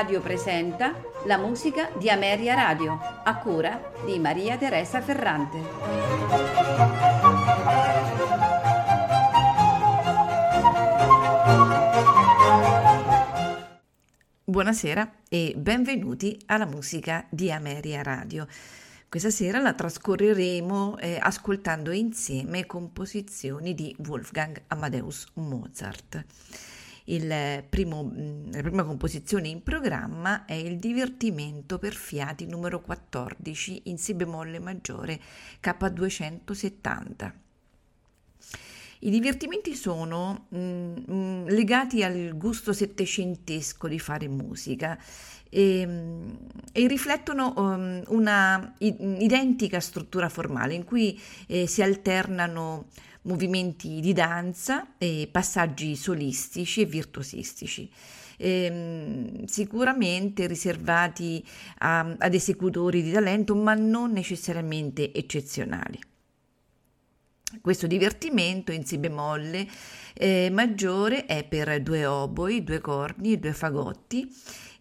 Radio presenta la musica di Ameria Radio, a cura di Maria Teresa Ferrante. Buonasera e benvenuti alla musica di Ameria Radio. Questa sera la trascorreremo eh, ascoltando insieme composizioni di Wolfgang Amadeus Mozart. Primo, mm, la prima composizione in programma è il divertimento per fiati numero 14 in Si bemolle maggiore K270. I divertimenti sono mm, legati al gusto settecentesco di fare musica e, ehm, e riflettono um, una identica struttura formale in cui eh, si alternano movimenti di danza e passaggi solistici e virtuosistici. Eh, sicuramente riservati a, ad esecutori di talento, ma non necessariamente eccezionali. Questo divertimento in si bemolle eh, maggiore è per due oboi, due corni e due fagotti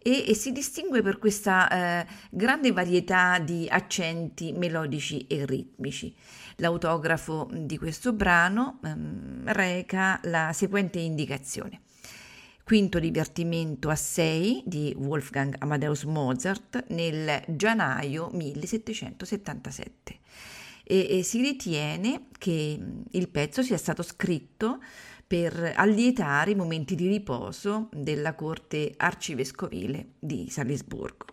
e, e si distingue per questa eh, grande varietà di accenti melodici e ritmici. L'autografo di questo brano ehm, reca la seguente indicazione. Quinto divertimento a 6 di Wolfgang Amadeus Mozart nel gennaio 1777 e, e si ritiene che il pezzo sia stato scritto per allietare i momenti di riposo della corte arcivescovile di Salisburgo.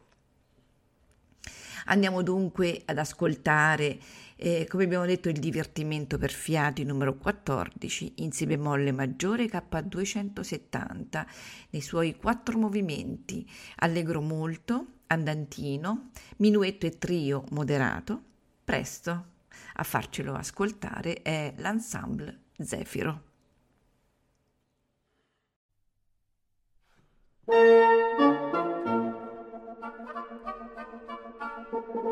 Andiamo dunque ad ascoltare, eh, come abbiamo detto, il divertimento per fiati numero 14 in Si bemolle maggiore K270 nei suoi quattro movimenti, allegro molto, andantino, minuetto e trio moderato. Presto a farcelo ascoltare è l'ensemble Zefiro. Thank you.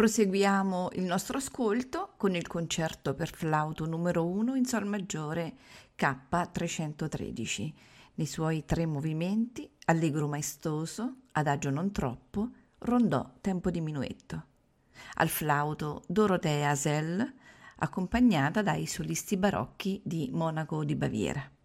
Proseguiamo il nostro ascolto con il concerto per flauto numero 1 in Sol maggiore K313, nei suoi tre movimenti allegro maestoso, adagio non troppo, rondò tempo di minuetto. Al flauto Dorothea Zell, accompagnata dai solisti barocchi di Monaco di Baviera.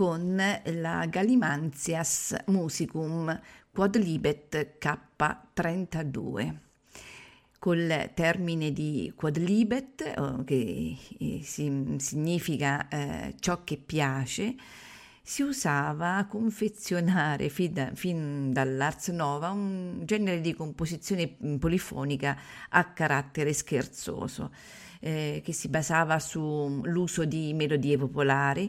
Con la Gallimantias musicum quadlibet K32 col termine di quadlibet, che eh, significa eh, ciò che piace, si usava a confezionare fin, da, fin dall'Ars Nova un genere di composizione polifonica a carattere scherzoso, eh, che si basava sull'uso di melodie popolari,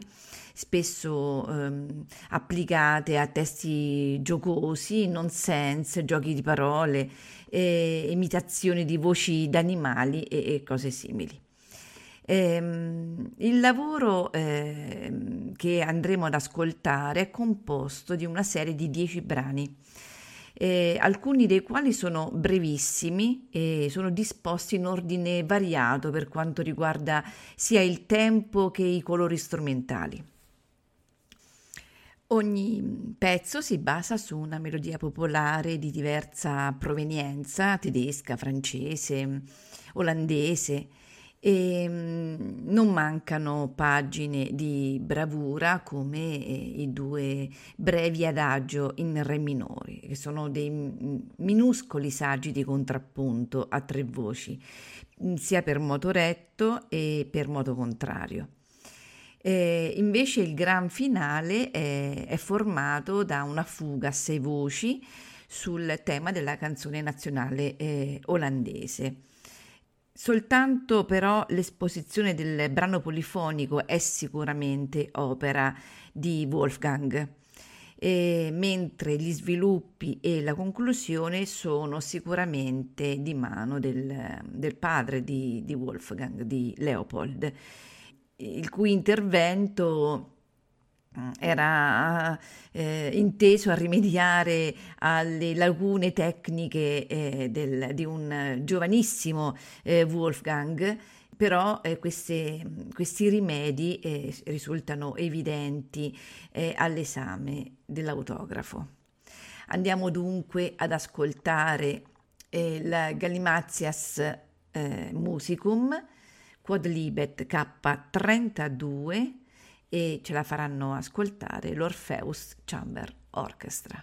spesso ehm, applicate a testi giocosi, nonsense, giochi di parole, eh, imitazioni di voci d'animali e, e cose simili. Eh, il lavoro eh, che andremo ad ascoltare è composto di una serie di dieci brani, eh, alcuni dei quali sono brevissimi e sono disposti in ordine variato per quanto riguarda sia il tempo che i colori strumentali. Ogni pezzo si basa su una melodia popolare di diversa provenienza, tedesca, francese, olandese, e mm, non mancano pagine di bravura come eh, i due brevi adagio in re minori, che sono dei minuscoli saggi di contrappunto a tre voci, sia per moto retto e per moto contrario. Eh, invece il gran finale è, è, formato da una fuga a sei voci sul tema della canzone nazionale eh, olandese. Soltanto però l'esposizione del brano polifonico è sicuramente opera di Wolfgang, eh, mentre gli sviluppi e la conclusione sono sicuramente di mano del, del padre di, di Wolfgang, di Leopold il cui intervento mm, era eh, inteso a rimediare alle lacune tecniche eh, del, di un giovanissimo eh, Wolfgang, però eh, queste, questi rimedi eh, risultano evidenti eh, all'esame dell'autografo. Andiamo dunque ad ascoltare la Gallimazias Musicum Quadlibet K32 e ce la faranno ascoltare l'Orpheus Chamber Orchestra.